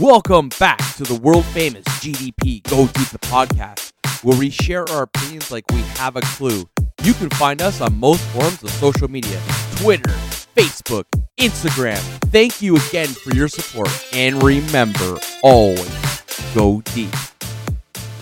Welcome back to the world famous GDP Go Deep the podcast, where we share our opinions like we have a clue. You can find us on most forms of social media Twitter, Facebook, Instagram. Thank you again for your support, and remember always go deep.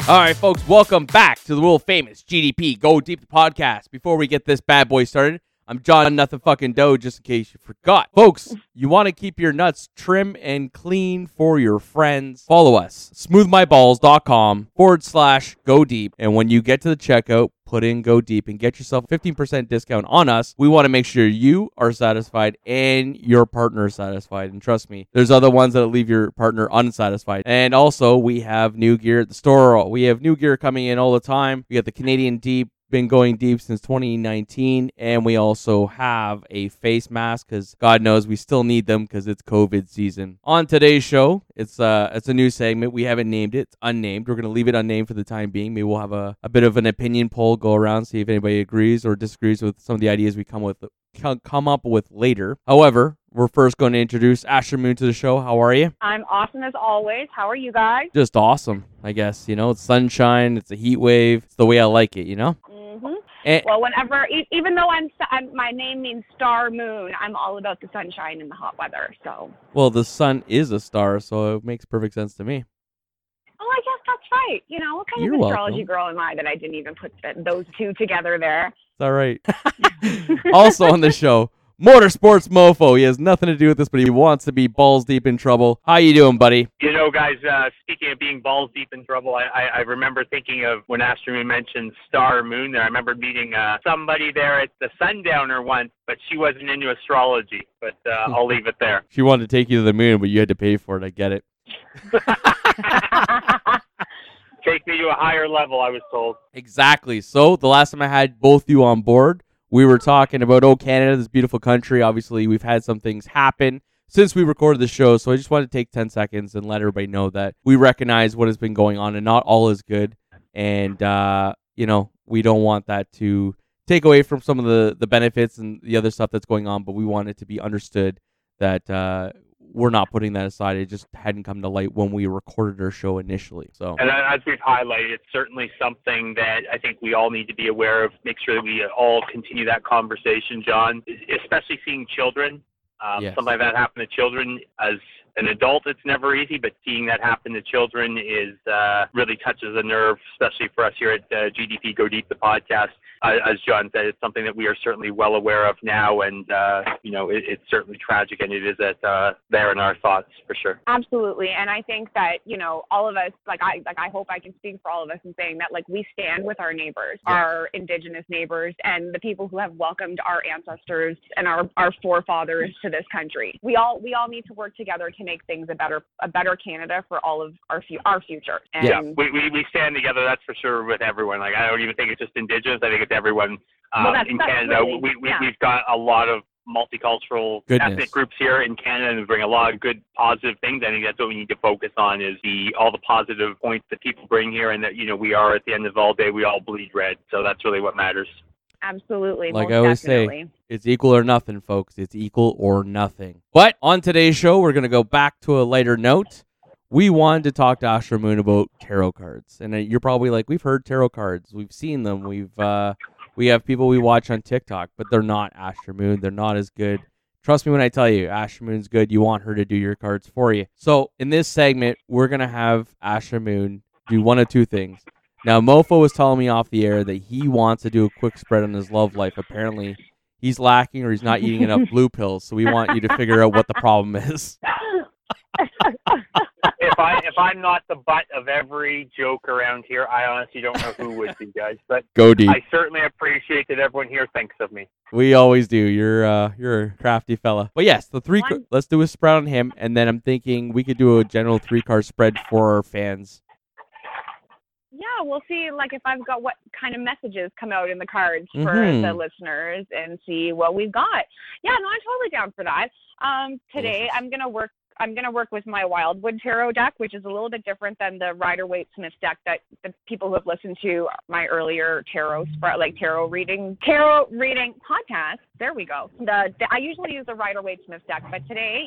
All right, folks, welcome back to the world famous GDP Go Deep the podcast. Before we get this bad boy started, I'm John Nothing Fucking Doe, just in case you forgot. Folks, you want to keep your nuts trim and clean for your friends. Follow us, smoothmyballs.com forward slash go deep. And when you get to the checkout, put in go deep and get yourself 15% discount on us. We want to make sure you are satisfied and your partner is satisfied. And trust me, there's other ones that leave your partner unsatisfied. And also, we have new gear at the store. We have new gear coming in all the time. We got the Canadian Deep been going deep since 2019 and we also have a face mask because god knows we still need them because it's covid season on today's show it's uh it's a new segment we haven't named it it's unnamed we're gonna leave it unnamed for the time being maybe we'll have a, a bit of an opinion poll go around see if anybody agrees or disagrees with some of the ideas we come with come up with later however we're first going to introduce Astra Moon to the show. How are you? I'm awesome as always. How are you guys? Just awesome, I guess. You know, it's sunshine, it's a heat wave. It's the way I like it, you know? And, well, whenever, even though I'm, I'm, my name means star moon, I'm all about the sunshine and the hot weather. So. Well, the sun is a star, so it makes perfect sense to me. Oh, I guess that's right. You know, what kind You're of astrology welcome. girl am I that I didn't even put those two together there? It's all right. also on the show, Motorsports Mofo. He has nothing to do with this, but he wants to be balls deep in trouble. How you doing, buddy? You know, guys, uh, speaking of being balls deep in trouble, I, I, I remember thinking of when Astromoon mentioned Star Moon there. I remember meeting uh, somebody there at the Sundowner once, but she wasn't into astrology. But uh, I'll leave it there. She wanted to take you to the moon, but you had to pay for it. I get it. Take me to a higher level, I was told. Exactly. So the last time I had both you on board, we were talking about oh Canada, this beautiful country. Obviously, we've had some things happen since we recorded the show, so I just wanted to take ten seconds and let everybody know that we recognize what has been going on, and not all is good. And uh, you know, we don't want that to take away from some of the the benefits and the other stuff that's going on, but we want it to be understood that uh, we're not putting that aside. It just hadn't come to light when we recorded our show initially. So, and as we've highlighted, it's certainly something that I think we all need to be aware of. Make sure that we all continue that conversation, John. Especially seeing children. Um, Yes. Something like that happen to children as an adult, it's never easy, but seeing that happen to children is uh, really touches a nerve, especially for us here at uh, GDP Go Deep, the podcast. Uh, as John said, it's something that we are certainly well aware of now, and uh, you know it, it's certainly tragic, and it is at uh, there in our thoughts for sure. Absolutely, and I think that you know all of us, like I, like I hope I can speak for all of us in saying that like we stand with our neighbors, Yeah. our indigenous neighbors, and the people who have welcomed our ancestors and our our forefathers to this country. We all we all need to work together to make things a better a better Canada for all of our fu- our future. And Yeah, we, we, we stand together, that's for sure, with everyone. Like, I don't even think it's just Indigenous. I think it's everyone um, Well, in Canada. really- we, we, yeah. We've got a lot of multicultural Goodness. ethnic groups here in Canada and bring a lot of good positive things. I think that's what we need to focus on is the all the positive points that people bring here and that, you know, we are at the end of all day, we all bleed red. So that's really what matters. absolutely, Like I always say. It's equal or nothing, folks. It's equal or nothing. But on today's show, we're going to go back to a lighter note. We wanted to talk to Astra Moon about tarot cards. And uh, you're probably like, we've heard tarot cards. We've seen them. We've uh, we have people we watch on TikTok, but they're not Astra Moon. They're not as good. Trust me when I tell you, Astra Moon's good. You want her to do your cards for you. So in this segment, we're going to have Astra Moon do one of two things. Now, Mofo was telling me off the air that he wants to do a quick spread on his love life. Apparently, he's lacking or he's not eating enough blue pills. So we want you to figure out what the problem is. if I if I'm not the butt of every joke around here, I honestly don't know who would be, guys. But Go deep. I certainly appreciate that everyone here thinks of me. We always do. You're uh you're a crafty fella. But yes, the three. One- let's do a spread on him, and then I'm thinking we could do a general three card spread for our fans. Yeah, we'll see like if I've got what kind of messages come out in the cards for Mhm. the listeners and see what we've got. Yeah, no, I'm totally down for that. Um, today I'm gonna work I'm gonna work with my Wildwood Tarot deck, which is a little bit different than the Rider Waite Smith deck that the people who have listened to my earlier tarot like tarot reading tarot reading podcast. There we go. The, the I usually use the Rider Waite Smith deck, but today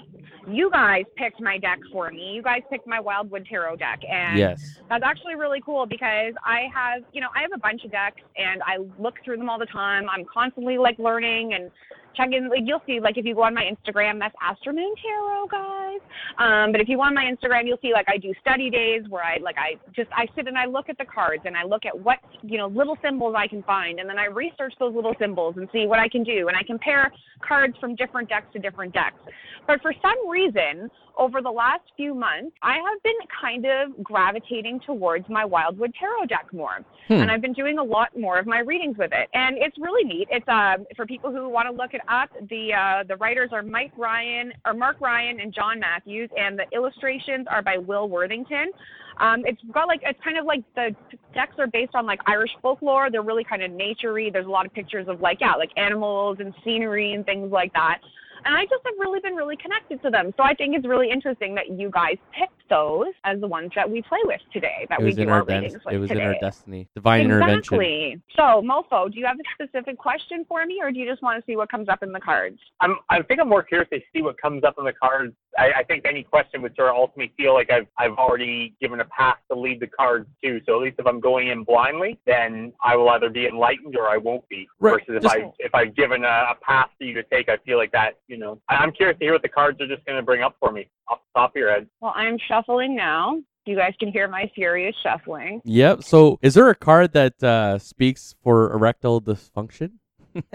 you guys picked my deck for me. You guys picked my Wildwood Tarot deck, and Yes. that's actually really cool because I have, you know, I have a bunch of decks and I look through them all the time. I'm constantly like learning and checking. Like you'll see, like if you go on my Instagram, that's Astromoon Tarot, guys. Um, but if you go on my Instagram, you'll see like I do study days where I like I just I sit and I look at the cards and I look at what you know little symbols I can find and then I research those little symbols and see what I can do and I compare cards from different decks to different decks. But for some reason, over the last few months, I have been kind of gravitating towards my Wildwood Tarot deck more. Hmm. And I've been doing a lot more of my readings with it. And it's really neat. It's um for people who want to look it up, the uh the writers are Mike Ryan or Mark Ryan and John Matthews and the illustrations are by Will Worthington. Um, it's got like it's kind of like the decks are based on like Irish folklore. They're really kind of naturey. There's a lot of pictures of like yeah, like animals and scenery and things like that. And I just have really been really connected to them. So I think it's really interesting that you guys picked those as the ones that we play with today, that we was do in our our den- readings with it was today. in our destiny. Divine intervention. Exactly. So, Mofo, do you have a specific question for me, or do you just want to see what comes up in the cards? I'm I think I'm more curious to see what comes up in the cards. I, I think any question would sort of ultimately feel like I've I've already given a pass to lead the cards too. So at least if I'm going in blindly, then I will either be enlightened or I won't be. Right. Versus if Just- I if I've given a, a pass for you to take, I feel like that you know I, I'm curious to hear what the cards are just going to bring up for me off the top of your head. Well, I'm shuffling now. You guys can hear my furious shuffling. Yep. So, is there a card that uh, speaks for erectile dysfunction?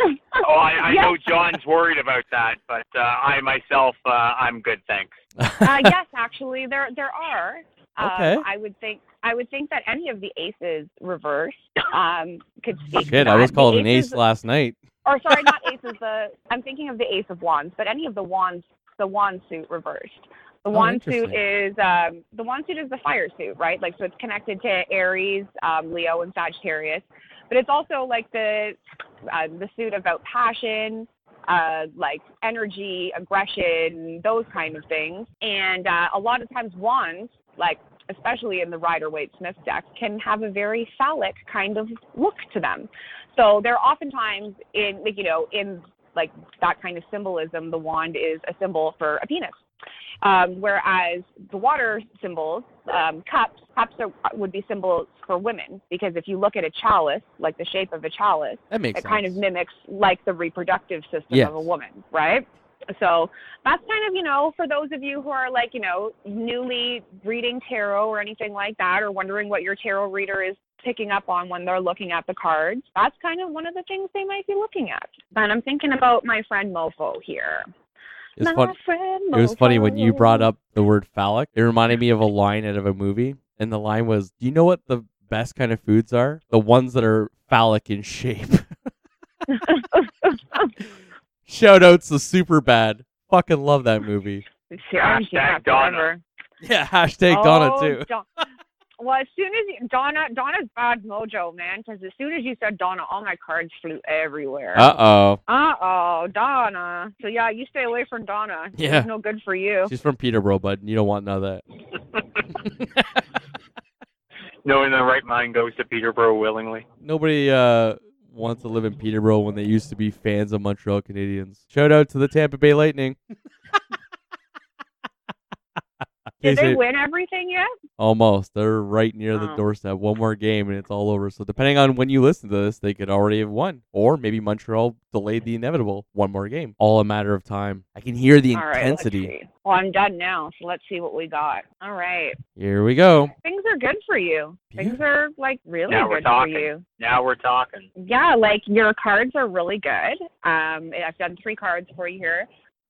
Oh, I, I Yes. know John's worried about that, but uh, I myself uh, I'm good, thanks. uh, yes, actually, there there are. Um, Okay. I would think I would think that any of the aces reversed um, could speak. to Shit, I was The called an ace last night. or sorry, not aces. The I'm thinking of the ace of wands, but any of the wands, the wand suit reversed. The Oh, wand suit is um, the wand suit is the fire suit, right? Like so, it's connected to Aries, um, Leo, and Sagittarius. But it's also like the uh, the suit about passion, uh, like energy, aggression, those kind of things. And uh, a lot of times, wands, like especially in the Rider Waite Smith deck, can have a very phallic kind of look to them. So they're oftentimes in, like, you know, in like that kind of symbolism, the wand is a symbol for a penis. Um, whereas the water symbols, um, cups, cups are, would be symbols for women because if you look at a chalice, like the shape of a chalice, That makes it sense. kind of mimics like the reproductive system Yes. of a woman, right? So that's kind of, you know, for those of you who are like, you know, newly reading tarot or anything like that, or wondering what your tarot reader is picking up on when they're looking at the cards, that's kind of one of the things they might be looking at. And I'm thinking about my friend Mofo here. It was fun. friend It was funny when you brought up the word phallic. It reminded me of a line out of a movie, and the line was, "Do you know what the best kind of foods are? The ones that are phallic in shape." Shout outs to Superbad. Fucking love that movie. Seriously, Hashtag Donna. Yeah, hashtag Donna Oh, too. Don- well, as soon as you, Donna, Donna's bad mojo, man. Because as soon as you said Donna, all my cards flew everywhere. Uh oh. Uh oh, Donna. So yeah, you stay away from Donna. Yeah. She's no good for you. She's from Peterborough, bud. You don't want none of that. No one in their right mind goes to Peterborough willingly. Nobody uh wants to live in Peterborough when they used to be fans of Montreal Canadiens. Shout out to the Tampa Bay Lightning. Did They they say- win everything yet? Almost. They're right near the Oh. doorstep. One more game and it's all over. So depending on when you listen to this, they could already have won. Or maybe Montreal delayed the inevitable. One more game. All a matter of time. I can hear the All right, let's intensity. see. Well, I'm done now, so let's see what we got. All right, Here we go. things are good for you. Things Beautiful. are like really Now we're good for talking. you. Now we're talking. Yeah, like your cards are really good. Um, I've done three cards for you here.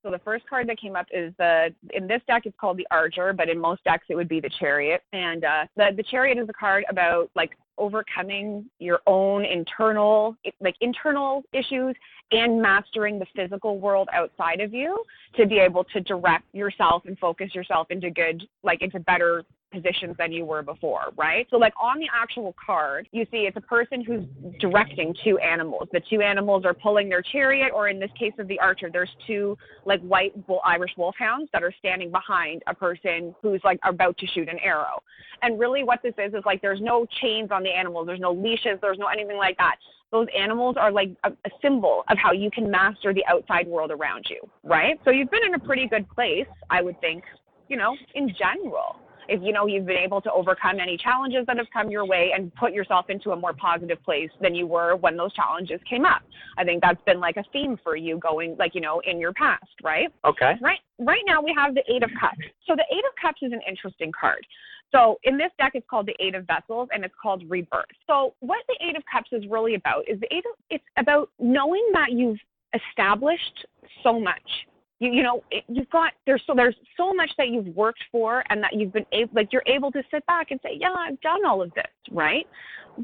So the first card that came up is the in this deck it's called the Archer, but in most decks it would be the Chariot. And uh, the the Chariot is a card about like overcoming your own internal like internal issues and mastering the physical world outside of you to be able to direct yourself and focus yourself into good like into better positions than you were before, right? So like on the actual card, you see it's a person who's directing two animals. The two animals are pulling their chariot, or in this case of the archer, there's two like white bull, Irish wolfhounds that are standing behind a person who's like about to shoot an arrow. And really what this is is like there's no chains on the animals, there's no leashes, there's no anything like that those animals are like a, a, symbol of how you can master the outside world around you, right? So you've been in a pretty good place, I would think, you know, in general if you know you've been able to overcome any challenges that have come your way and put yourself into a more positive place than you were when those challenges came up. I think that's been like a theme for you going like, you know, in your past, right? Okay. Right right now we have the 8 of cups. So the 8 of cups is an interesting card. So in this deck, it's called the Eight of Vessels, and it's called Rebirth. So what the Eight of Cups is really about is the Eight of, it's about knowing that you've established so much you, you know you've got there's so there's so much that you've worked for and that you've been able like you're able to sit back and say yeah i've done all of this right?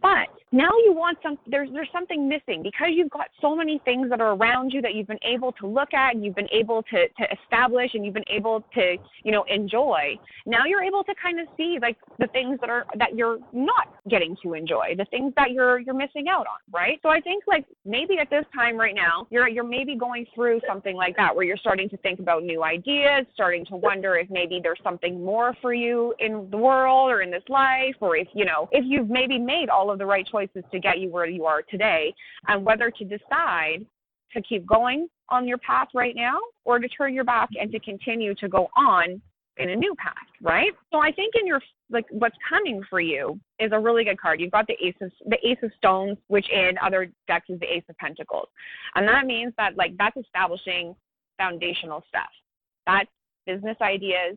But now you want some there's there's something missing. Because you've got so many things that are around you that you've been able to look at and you've been able to to establish and you've been able to you know enjoy now you're able to kind of see like the things that are that you're not getting to enjoy the things that you're you're missing out on right? So i think like maybe at this time right now you're you're maybe going through something like that where you're starting to think about new ideas starting to wonder if maybe there's something more for you in the world or in this life or if you know if you've maybe made all of the right choices to get you where you are today, and whether to decide to keep going on your path right now or to turn your back and to continue to go on in a new path, right? So I think in your like what's coming for you is a really good card. You've got the ace of the ace of stones, which in other decks is the ace of pentacles, and that means that like that's establishing foundational stuff. That's business ideas,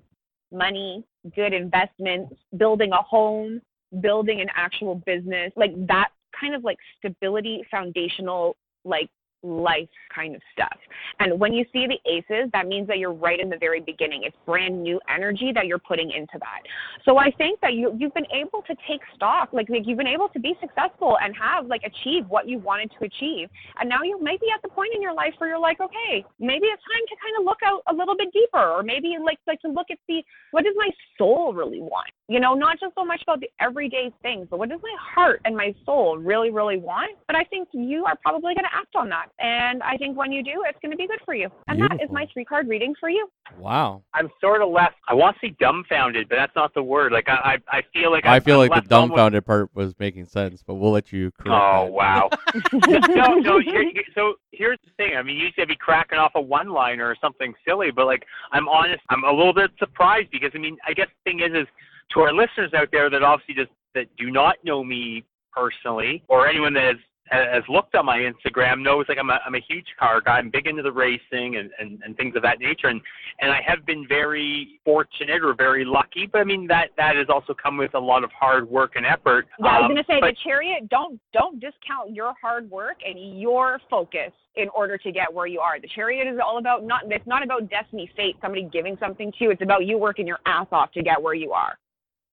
money, good investments, building a home, building an actual business, like that kind of like stability, foundational, like life kind of stuff. And when you see the aces, that means that you're right in the very beginning. It's brand new energy that you're putting into that. So I think that you you've been able to take stock, like, like you've been able to be successful and have like achieve what you wanted to achieve. And now you might be at the point in your life where you're like, okay, maybe it's time to kind of look out a little bit deeper, or maybe like like to look at the what does my soul really want? You know, not just so much about the everyday things, but what does my heart and my soul really, really want? But I think you are probably going to act on that. And I think when you do, it's going to be good for you. And Beautiful. that is my three card reading for you. Wow. I'm sort of left. I want to say dumbfounded, but that's not the word. Like I, I, I feel like I I'm, feel I'm like the dumbfounded almost... part was making sense, but we'll let you correct. Oh that. wow. no, no. Here, so here's the thing. I mean, you used to be cracking off a one liner or something silly, but like I'm honest, I'm a little bit surprised because I mean, I guess the thing is, is to our listeners out there that obviously just that do not know me personally, or anyone that has has looked on my Instagram knows like I'm a I'm a huge car guy. I'm big into the racing and, and, and things of that nature and and I have been very fortunate or very lucky. But I mean that that has also come with a lot of hard work and effort. Yeah, I was um, gonna say but, the chariot, don't don't discount your hard work and your focus in order to get where you are. The chariot is all about not it's not about destiny, fate, somebody giving something to you. It's about you working your ass off to get where you are.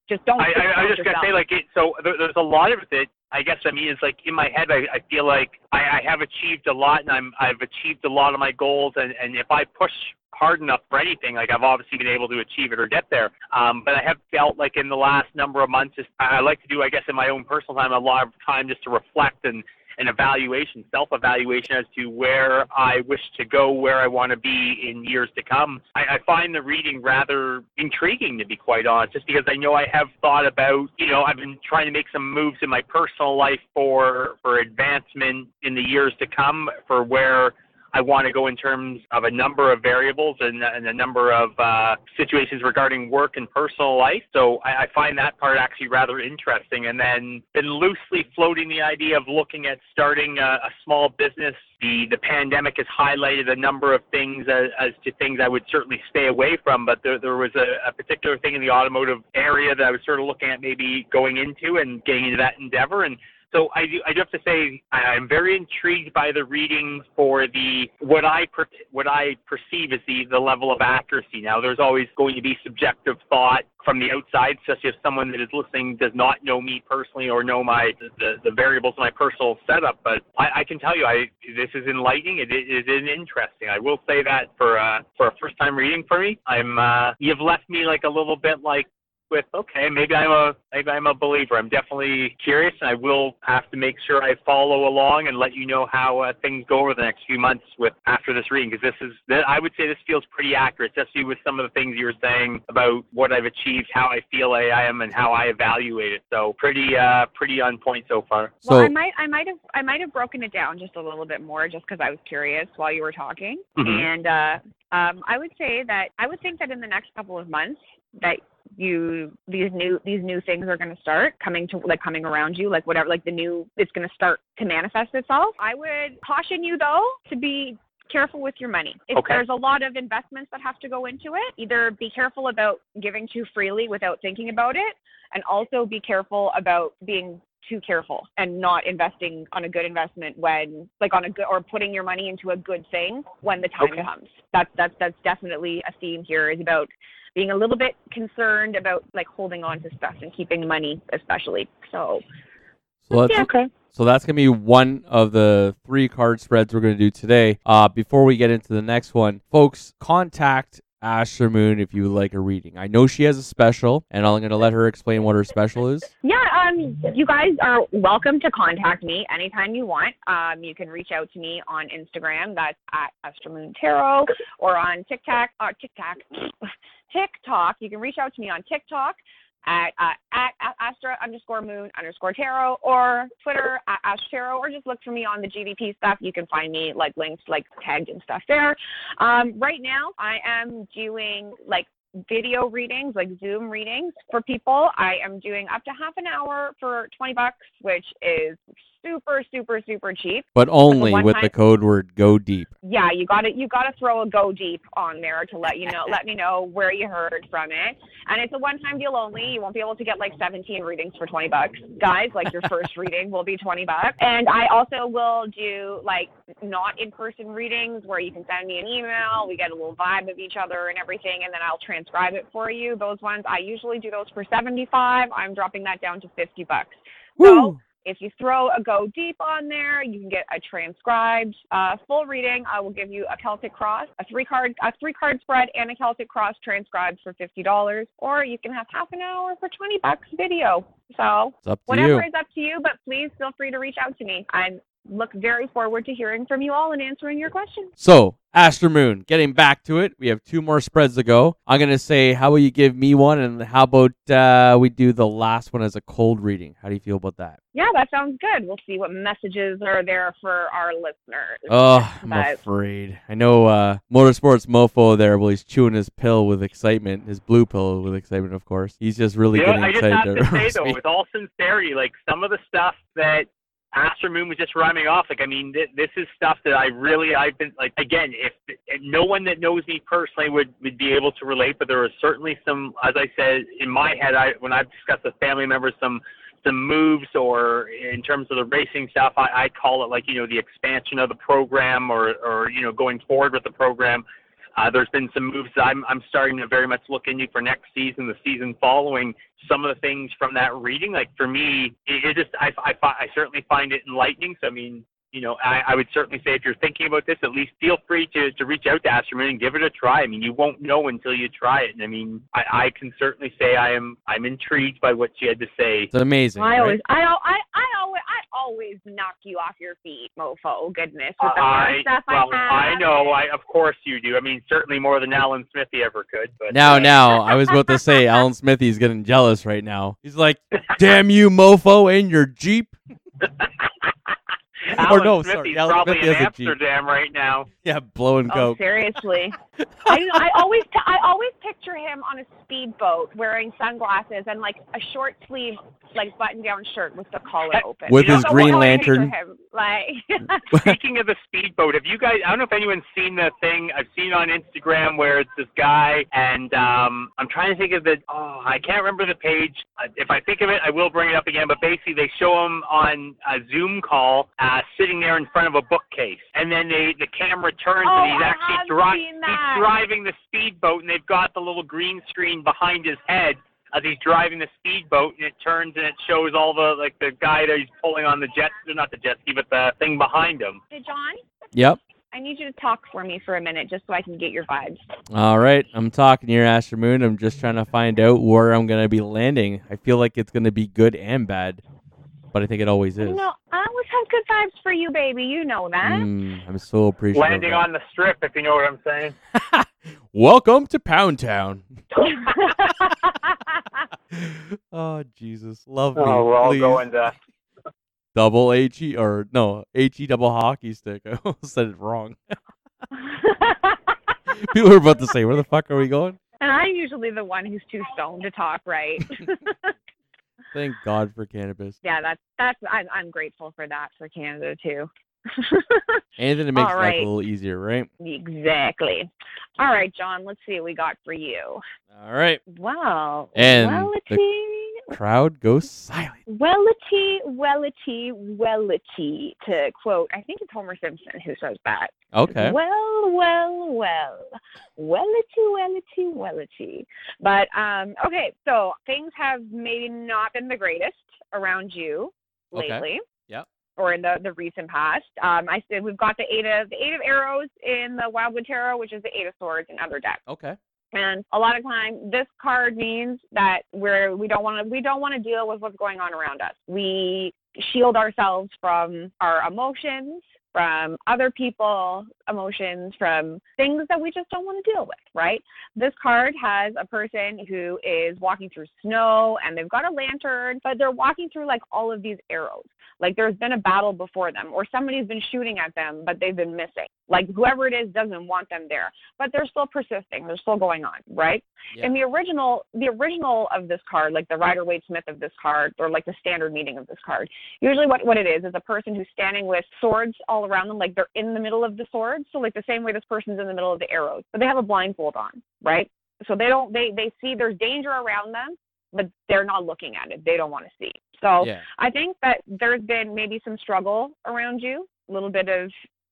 Just don't. I, I, I just yourself. gonna say like it. So there, there's a lot of it. I guess I mean is like in my head. I, I feel like I, I have achieved a lot, and I'm I've achieved a lot of my goals. And and if I push hard enough for anything, like I've obviously been able to achieve it or get there. Um, but I have felt like in the last number of months, just I like to do, I guess, in my own personal time, a lot of time just to reflect and an evaluation, self-evaluation as to where I wish to go, where I want to be in years to come. I, I find the reading rather intriguing, to be quite honest, just because I know I have thought about, you know, I've been trying to make some moves in my personal life for for advancement in the years to come, for where I want to go in terms of a number of variables and, and a number of uh, situations regarding work and personal life. So I, I find that part actually rather interesting. And then been loosely floating the idea of looking at starting a, a small business. The the pandemic has highlighted a number of things as, as to things I would certainly stay away from. But there there was a, a particular thing in the automotive area that I was sort of looking at maybe going into and getting into that endeavor. And so I do, I do have to say I'm very intrigued by the reading for the what I per, what I perceive as the the level of accuracy. Now there's always going to be subjective thought from the outside, especially if someone that is listening does not know me personally or know my the, the variables of my personal setup. But I, I can tell you, I this is enlightening. It, it is interesting. I will say that for uh, for a first time reading for me, I'm uh, you've left me like a little bit like with okay, maybe I'm a maybe I'm a believer. I'm definitely curious, and I will have to make sure I follow along and let you know how uh, things go over the next few months with after this reading because this is I would say this feels pretty accurate, especially with some of the things you were saying about what I've achieved, how I feel I am, and how I evaluate it. So pretty uh pretty on point so far. Well, So I might I might have I might have broken it down just a little bit more just because I was curious while you were talking. Mhm. And uh, um, I would say that I would think that in the next couple of months that you these new these new things are going to start coming to like coming around you like whatever like the new it's going to start to manifest itself. I would caution you though to be careful with your money. If Okay. there's a lot of investments that have to go into it, either be careful about giving too freely without thinking about it and also be careful about being too careful and not investing on a good investment when like on a good or putting your money into a good thing when the time Okay. comes. That's that's that's definitely a theme here is about being a little bit concerned about like holding on to stuff and keeping money especially. So so let's Yeah. Okay. So that's gonna be one of the three card spreads we're gonna do today. Uh, before we get into the next one, folks, contact Astra Moon if you would like a reading. I know she has a special, and I'm gonna let her explain what her special is. Yeah, um, you guys are welcome to contact me anytime you want. Um, you can reach out to me on Instagram, that's at Astra Moon Tarot, or on TikTok, or TikTok, TikTok. You can reach out to me on TikTok at uh, Astra underscore Moon underscore Tarot, or Twitter at Ash Tarot, or just look for me on the GDP stuff. You can find me like links, like tagged and stuff there. Um, right now, I am doing like video readings, like Zoom readings for people. I am doing up to half an hour for 20 bucks, which is super, super, super cheap. But only one with the code word "Go Deep." Yeah, you got to you got to throw a go deep on there to let you know, let me know where you heard from it. And it's a one-time deal only. You won't be able to get like 17 readings for 20 bucks, guys. Like your first reading will be 20 bucks. And I also will do like not in-person readings where you can send me an email. We get a little vibe of each other and everything, and then I'll transcribe it for you. Those ones I usually do those for 75. I'm dropping that down to 50 bucks. So if you throw a go deep on there, you can get a transcribed uh, full reading. I will give you a Celtic cross, a three card, a three card spread, and a Celtic cross transcribed for fifty dollars. Or you can have half an hour for twenty bucks video. So It's up to whatever you. is up to you, but please feel free to reach out to me. I look very forward to hearing from you all and answering your questions. So, Astra Moon, getting back to it, we have two more spreads to go. I'm going to say, how will you give me one, and how about uh, we do the last one as a cold reading? How do you feel about that? Yeah, that sounds good. We'll see what messages are there for our listeners. Oh, I'm But- afraid. I know uh, Motorsports Mofo there, well, he's chewing his pill with excitement, his blue pill with excitement, of course. He's just really You know, getting I just excited have to say though, with all sincerity, like some of the stuff that Astra Moon was just rhyming off. Like, I mean, th- this is stuff that I really, I've been like, again, if, if no one that knows me personally would would be able to relate, but there are certainly some, as I said in my head, I when I've discussed with family members, some some moves or in terms of the racing stuff, I, I call it like you know the expansion of the program or or you know going forward with the program. Uh, there's been some moves that I'm I'm starting to very much look into for next season, the season following. Some of the things from that reading, like for me, it, it just I I, I certainly find it enlightening. So I mean, you know, I, I would certainly say if you're thinking about this, at least feel free to to reach out to Astromoon and give it a try. I mean, you won't know until you try it. And I mean, I, I can certainly say I am I'm intrigued by what she had to say. It's amazing. I right? always, I, al- I, I always, I always knock you off your feet, mofo. Goodness, with the I stuff well, I have. I know, I of course you do. I mean, certainly more than Alan Smithy ever could. But Now, uh, now, I was about to say Alan Smithy's getting jealous right now. He's like, damn you, mofo, and your Jeep. Alan or no, Smithy's sorry, Alan probably Smithy in has a Jeep. Amsterdam right now. Yeah, blowing Oh, coke. seriously. I, I always, t- I always picture him on a speedboat wearing sunglasses and like a short sleeve, like button down shirt with the collar open. With You know, his so Green how I picture Lantern. Him. Like, Speaking of the speedboat, have you guys? I don't know if anyone's seen the thing I've seen on Instagram where it's this guy, and um, I'm trying to think of the. Oh, I can't remember the page. Uh, If I think of it, I will bring it up again. But basically, they show him on a Zoom call, uh, sitting there in front of a bookcase, and then they the camera turns, Oh, and he's I actually have driving. Seen that. He's driving the speedboat, and they've got the little green screen behind his head. As he's driving the speedboat, and it turns and it shows all the like the guy that he's pulling on the jet, not the jet ski, but the thing behind him. hey, John, Yep. I need you to talk for me for a minute just so I can get your vibes. All right, I'm talking here, Astra Moon. I'm just trying to find out where I'm gonna be landing. I feel like it's gonna be good and bad, but I think it always is. You know, I always have good vibes for you, baby. You know that. Mm, I'm so appreciative. Landing on the strip, if you know what I'm saying. Welcome to Pound Town. oh Jesus, love me, Oh, we're all please. going to. double H E or no H E double hockey stick. I almost said it wrong. People are about to say, "Where the fuck are we going?" and I'm usually the one who's too stoned to talk, right? Thank God for cannabis. yeah, that's that's I'm I'm grateful for that for Canada too. Anything that makes All life a little easier, right? exactly. All right, John. Let's see what we got for you. All right. Well, And wellity, Crowd goes silent. wellity, wellity, wellity. To quote, I think it's Homer Simpson who says that. Okay. Well, well, well. Wellity, wellity, wellity. But um, okay, so things have maybe not been the greatest around you Okay. lately. Yep. Or in the, the recent past. Um, I said we've got the eight of the eight of arrows in the Wildwood Tarot, which is the eight of swords and other decks. Okay. And a lot of time, this card means that we're we don't want to we don't want to deal with what's going on around us. We shield ourselves from our emotions, from other people emotions, from things that we just don't want to deal with. Right? This card has a person who is walking through snow and they've got a lantern, but they're walking through like all of these arrows. Like there's been a battle before them, or somebody's been shooting at them, but they've been missing. Like whoever it is doesn't want them there but they're still persisting. They're still going on, right? Yeah. In the original, the original of this card, like the Rider Waite Smith of this card, or like the standard meaning of this card, usually what what it is is a person who's standing with swords all around them, like they're in the middle of the swords. So like the same way this person's in the middle of the arrows, but they have a blindfold on, right? So they don't they they see there's danger around them, but they're not looking at it. They don't want to see. So Yeah. I think that there's been maybe some struggle around you, a little bit of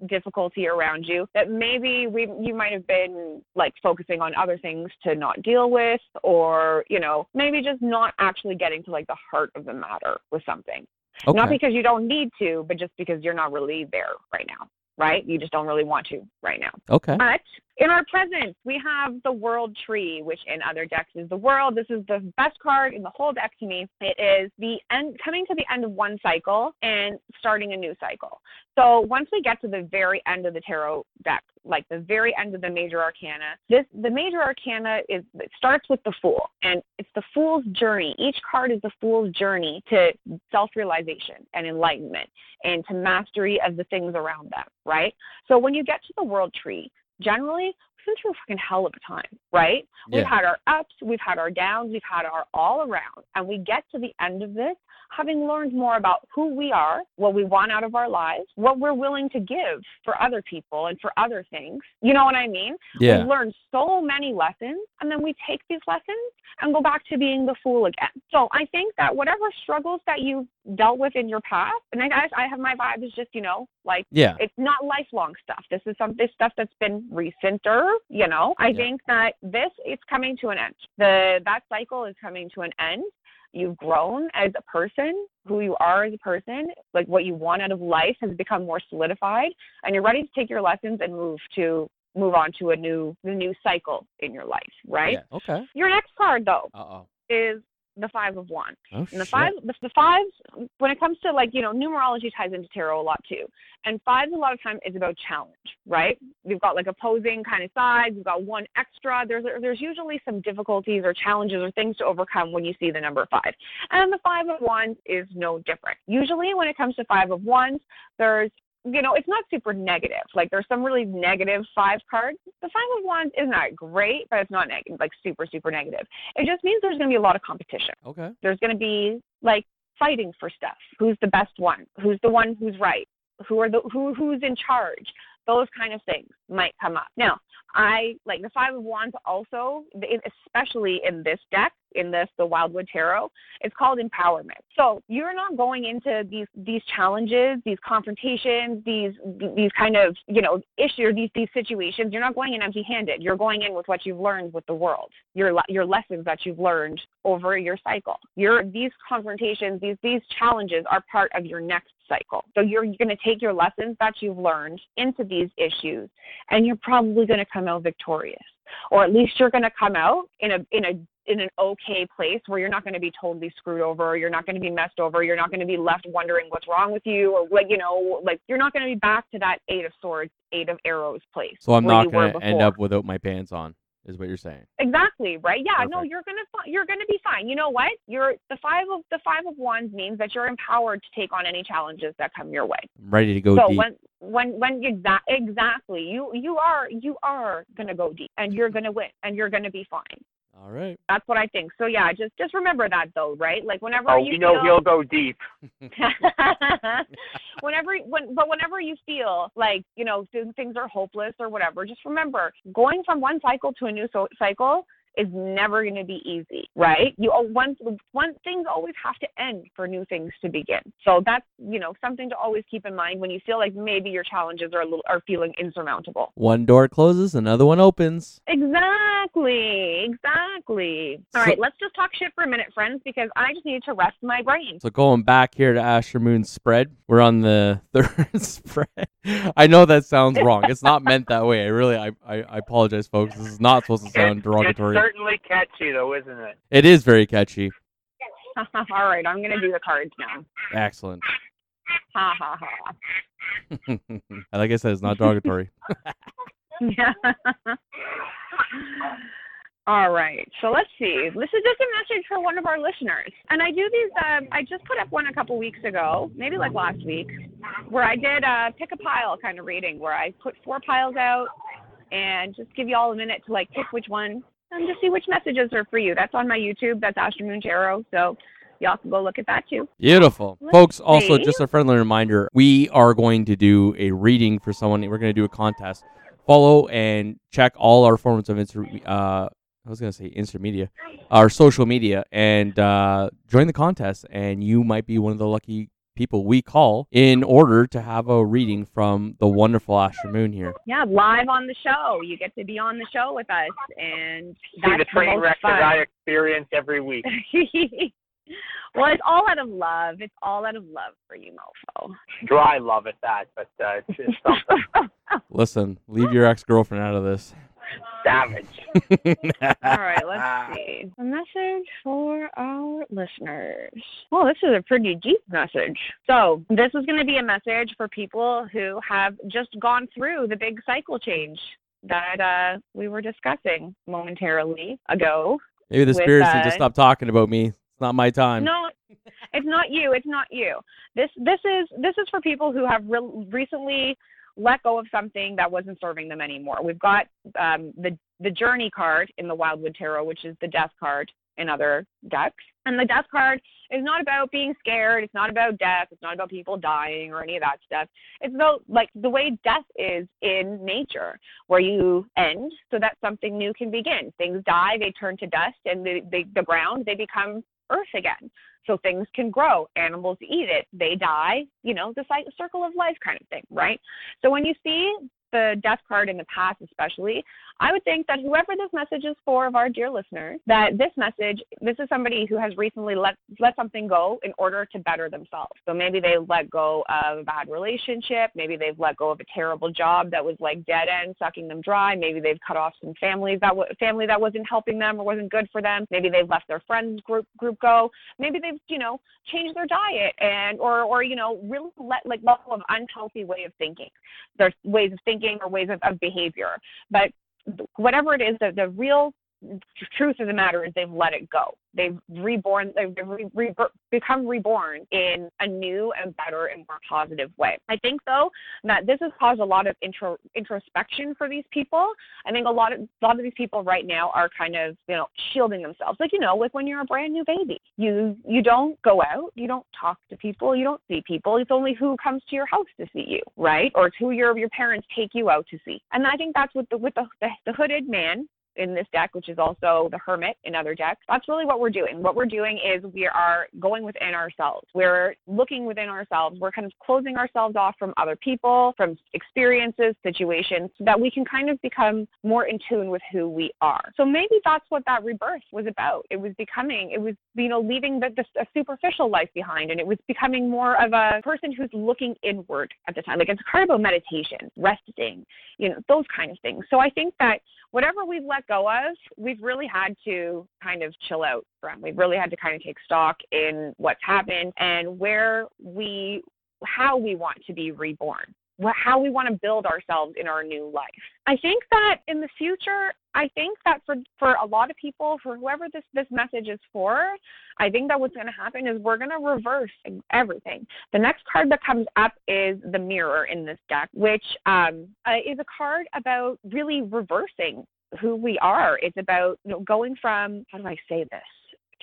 difficulty around you that maybe we you might have been like focusing on other things to not deal with or you know maybe just not actually getting to like the heart of the matter with something Okay. not because you don't need to but just because you're not really there right now right you just don't really want to right now okay. but in our presence, we have the World Tree, which in other decks is the World. This is the best card in the whole deck to me. It is the end, coming to the end of one cycle and starting a new cycle. So once we get to the very end of the tarot deck, like the very end of the major arcana, this the major arcana is it starts with the Fool, and it's the Fool's journey. Each card is the Fool's journey to self-realization and enlightenment and to mastery of the things around them. Right. So when you get to the World Tree generally through a fucking hell of a time, right? We've had our ups, we've had our downs, we've had our all around, and we get to the end of this having learned more about who we are, what we want out of our lives, what we're willing to give for other people and for other things. You know what I mean? Yeah. We've learned so many lessons, and then we take these lessons and go back to being the fool again. So I think that whatever struggles that you dealt with in your past, and I, I have my vibe is just, you know, like Yeah. it's not lifelong stuff. This is some this stuff that's been recenter, you know. I Yeah. think that this it's coming to an end. The that cycle is coming to an end. You've grown as a person, who you are as a person, like what you want out of life has become more solidified and you're ready to take your lessons and move to move on to a new the new cycle in your life, right? Yeah. Okay. Your next card though Uh oh. is the five of wands. Oh And the shit. five, the, the fives, when it comes to like you know numerology ties into tarot a lot too. And fives a lot of time is about challenge, right? You've got like opposing kind of sides. You've got one extra. There's there's usually some difficulties or challenges or things to overcome when you see the number five. And the five of wands is no different. Usually when it comes to five of wands, there's you know, it's not super negative. Like there's some really negative five cards. The five of wands is not great, but it's not negative, like super, super negative. It just means there's going to be a lot of competition Okay. there's going to be like fighting for stuff. Who's the best one? Who's the one who's right? Who are the who who's in charge? Those kind of things might come up. Now, I like the Five of Wands also, especially in this deck, in this the Wildwood Tarot, it's called empowerment. So you're not going into these these challenges, these confrontations, these these kind of you know issues, these these situations. You're not going in empty-handed. You're going in with what you've learned with the world, your your lessons that you've learned over your cycle. Your these confrontations, these these challenges are part of your next cycle. So you're, you're going to take your lessons that you've learned into these issues, and you're probably going to come out victorious, or at least you're going to come out in a in a in an okay place where you're not going to be totally screwed over, you're not going to be messed over, you're not going to be left wondering what's wrong with you, or like you know, like you're not going to be back to that eight of swords, eight of arrows place. So I'm not going to end up without my pants on is what you're saying. Exactly, right? Yeah, no, you're gonna you're gonna be fine. You know what? You're the five of the five of wands means that you're empowered to take on any challenges that come your way. I'm ready to go so deep. when when when exa- exactly you you are you are gonna go deep and you're gonna win and you're gonna be fine. All right. That's what I think. So yeah, just just remember that though, right? Like whenever oh, you we know feel... he'll go deep. whenever when but whenever you feel like you know things are hopeless or whatever, just remember going from one cycle to a new so- cycle is never going to be easy, right? You one one things always have to end for new things to begin. So that's you know something to always keep in mind when you feel like maybe your challenges are a little are feeling insurmountable. One door closes, another one opens. Exactly, exactly. All so, right, let's just talk shit for a minute, friends, because I just need to rest my brain. So going back here to Astra Moon's spread, we're on the third spread. I know that sounds wrong. It's not meant that way. I really, I, I, I apologize, folks. This is not supposed to sound derogatory certainly catchy, though, isn't it? It is very catchy. All right, I'm gonna do the cards now. Excellent. Ha ha ha. like I said, it's not derogatory. yeah. All right. So let's see. This is just a message for one of our listeners. And I do these, um, I just put up one a couple weeks ago, maybe like last week, where I did a pick a pile kind of reading where I put four piles out and just give you all a minute to like pick which one and just see which messages are for you. That's on my YouTube. That's Astra Moon Tarot. So y'all can go look at that too. Beautiful. Let's Folks, see. also just a friendly reminder, we are going to do a reading for someone. We're going to do a contest. Follow and check all our forms of Insta, uh, I was gonna say instant media, our social media, and uh, join the contest, and you might be one of the lucky people we call in order to have a reading from the wonderful Astra Moon here. Yeah, live on the show. You get to be on the show with us, and see the train wreck that I experience every week. well, it's all out of love. It's all out of love for you, Mofo. Dry love at that, but uh, it's, it's something. Listen, leave your ex girlfriend out of this. Savage. All right, let's see. A message for our listeners. Well, this is a pretty deep message. So, this is going to be a message for people who have just gone through the big cycle change that uh, we were discussing momentarily ago. Maybe the spirits uh, need to stop talking about me. It's not my time. No, it's not you. It's not you. This this is this is for people who have re- recently let go of something that wasn't serving them anymore. We've got um, the the journey card in the Wildwood Tarot, which is the death card in other decks. And the death card is not about being scared. It's not about death. It's not about people dying or any of that stuff. It's about like the way death is in nature, where you end so that something new can begin. Things die, they turn to dust, and the, the, the ground, they become earth again so things can grow. Animals eat it, they die, you know, the circle of life kind of thing, right? So when you see the death card in the past, especially, I would think that whoever this message is for of our dear listeners, that this message, this is somebody who has recently let let something go in order to better themselves. So maybe they let go of a bad relationship, maybe they've let go of a terrible job that was like dead end, sucking them dry. Maybe they've cut off some families that w- family that wasn't helping them or wasn't good for them. Maybe they've left their friends group group go. Maybe they've you know changed their diet and or or you know really let like level of unhealthy way of thinking. There's ways of thinking or ways of, of behavior, but whatever it is, the, the real truth of the matter is they've let it go. They've reborn, they've re, re, become reborn in a new and better and more positive way. I think though that this has caused a lot of intro, introspection for these people. I think a lot of a lot of these people right now are kind of you know shielding themselves, like you know, like when you're a brand new baby, you you don't go out, you don't talk to people, you don't see people. It's only who comes to your house to see you, right? Or it's who your your parents take you out to see. And I think that's what the with the, the, the hooded man in this deck, which is also the Hermit in other decks. That's really what we're doing. What we're doing is we are going within ourselves. We're looking within ourselves. We're kind of closing ourselves off from other people, from experiences, situations, so that we can kind of become more in tune with who we are. So maybe that's what that rebirth was about. It was becoming, it was, you know, leaving the, the a superficial life behind and it was becoming more of a person who's looking inward at the time. Like it's a card about meditation, resting, you know, those kind of things. So I think that whatever we've let go of, we've really had to kind of chill out from. We've really had to kind of take stock in what's happened and where we, how we want to be reborn how we want to build ourselves in our new life. I think that in the future, I think that for for a lot of people, for whoever this this message is for, I think that what's going to happen is we're going to reverse everything. The next card that comes up is the Mirror in this deck, which um, uh, is a card about really reversing who we are. It's about you know going from how do I say this?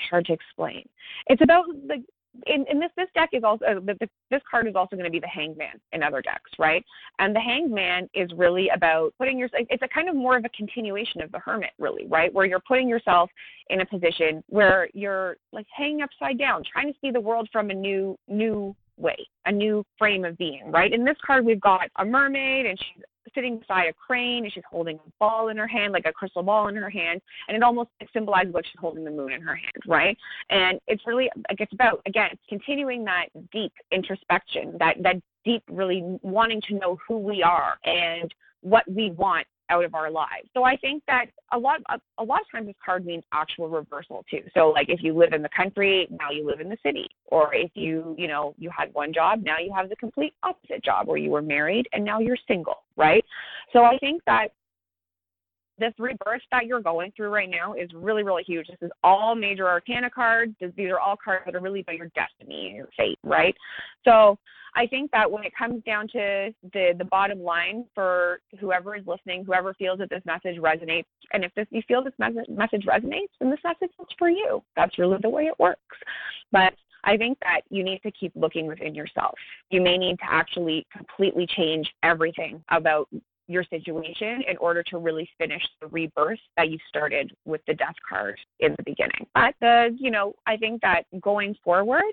hard to explain. It's about the in, in this this deck is also uh, this card is also going to be the hangman in other decks right and the hangman is really about putting your it's a kind of more of a continuation of the hermit really right where you're putting yourself in a position where you're like hanging upside down trying to see the world from a new new way a new frame of being right in this card we've got a mermaid and she's sitting beside a crane and she's holding a ball in her hand, like a crystal ball in her hand, and it almost symbolizes like she's holding the moon in her hand, right? And it's really like it's about again continuing that deep introspection, that that deep really wanting to know who we are and what we want out of our lives. So I think that a lot a, a lot of times this card means actual reversal too. So like if you live in the country, now you live in the city. Or if you, you know, you had one job, now you have the complete opposite job where you were married and now you're single, right? So I think that this rebirth that you're going through right now is really, really huge. This is all major arcana cards. These are all cards that are really about your destiny, your fate, right? So I think that when it comes down to the the bottom line for whoever is listening, whoever feels that this message resonates, and if this you feel this message message resonates, then this message is for you. That's really the way it works. But I think that you need to keep looking within yourself. You may need to actually completely change everything about your situation in order to really finish the rebirth that you started with the death card in the beginning. But the, you know, I think that going forward,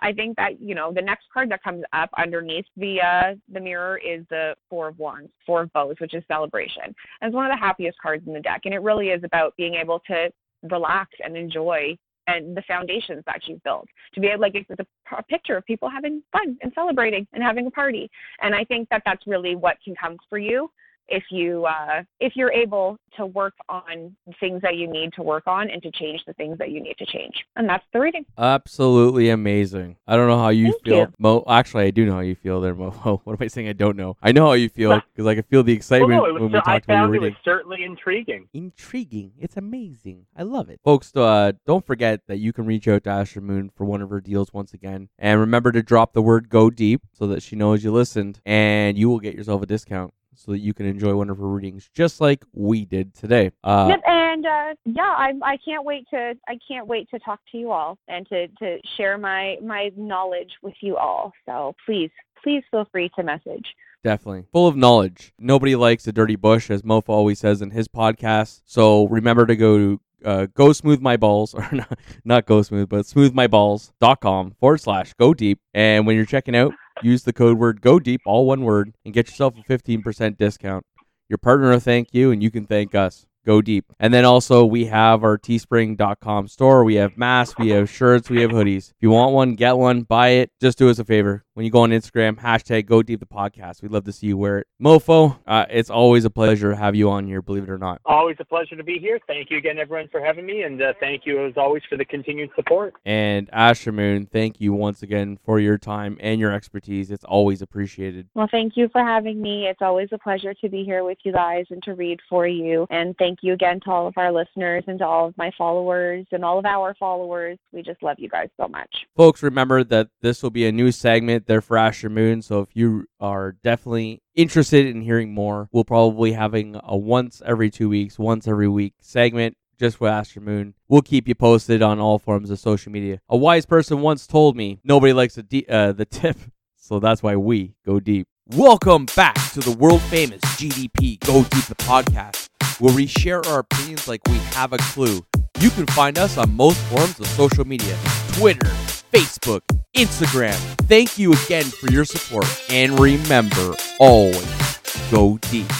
I think that you know the next card that comes up underneath the uh, the mirror is the Four of Wands, Four of Bows, which is celebration. And it's one of the happiest cards in the deck, and it really is about being able to relax and enjoy and the foundations that you've built to be able like it's a, a picture of people having fun and celebrating and having a party. And i think that that's really what can come for you if you uh, if you're able to work on things that you need to work on and to change the things that you need to change and that's the reading absolutely amazing i don't know how you Thank feel you. mo actually i do know how you feel there mo what am i saying i don't know i know how you feel because i can feel the excitement well, no, when was, we I talked about your found it reading was certainly intriguing. intriguing. It's amazing. I love it. Folks, uh, don't forget that you can reach out to Astra Moon for one of her deals once again. And remember to drop the word go deep so that she knows you listened and you will get yourself a discount so that you can enjoy one of her readings just like we did today. Uh, yep, and uh, yeah, I I can't wait to I can't wait to talk to you all and to to share my my knowledge with you all. So please please feel free to message. Definitely. Full of knowledge. Nobody likes a dirty bush, as Mofo always says in his podcast. So remember to go to uh, go smooth my balls or not, not go smooth, but smoothmyballs.com forward slash go deep. And when you're checking out, use the code word go deep, all one word, and get yourself a 15% discount. Your partner will thank you, and you can thank us. Go deep. And then also, we have our teespring.com store. We have masks, we have shirts, we have hoodies. If you want one, get one, buy it. Just do us a favor. When you go on Instagram, hashtag go deep the podcast. We'd love to see you wear it. Mofo, uh, it's always a pleasure to have you on here, believe it or not. Always a pleasure to be here. Thank you again, everyone, for having me, and uh, thank you as always for the continued support. And Astra Moon, thank you once again for your time and your expertise. It's always appreciated. Well, thank you for having me. It's always a pleasure to be here with you guys and to read for you. And thank thank you again to all of our listeners and to all of my followers and all of our followers. We just love you guys so much. Folks, remember that this will be a new segment there for Astra Moon. So if you are definitely interested in hearing more, we'll probably having a once every two weeks, once every week segment just for Astra Moon. We'll keep you posted on all forms of social media. A wise person once told me nobody likes de- uh, the tip, so that's why we go deep. Welcome back to the world famous GDP Go Deep the podcast, where we share our opinions like we have a clue. You can find us on most forms of social media Twitter, Facebook, Instagram. Thank you again for your support, and remember always go deep.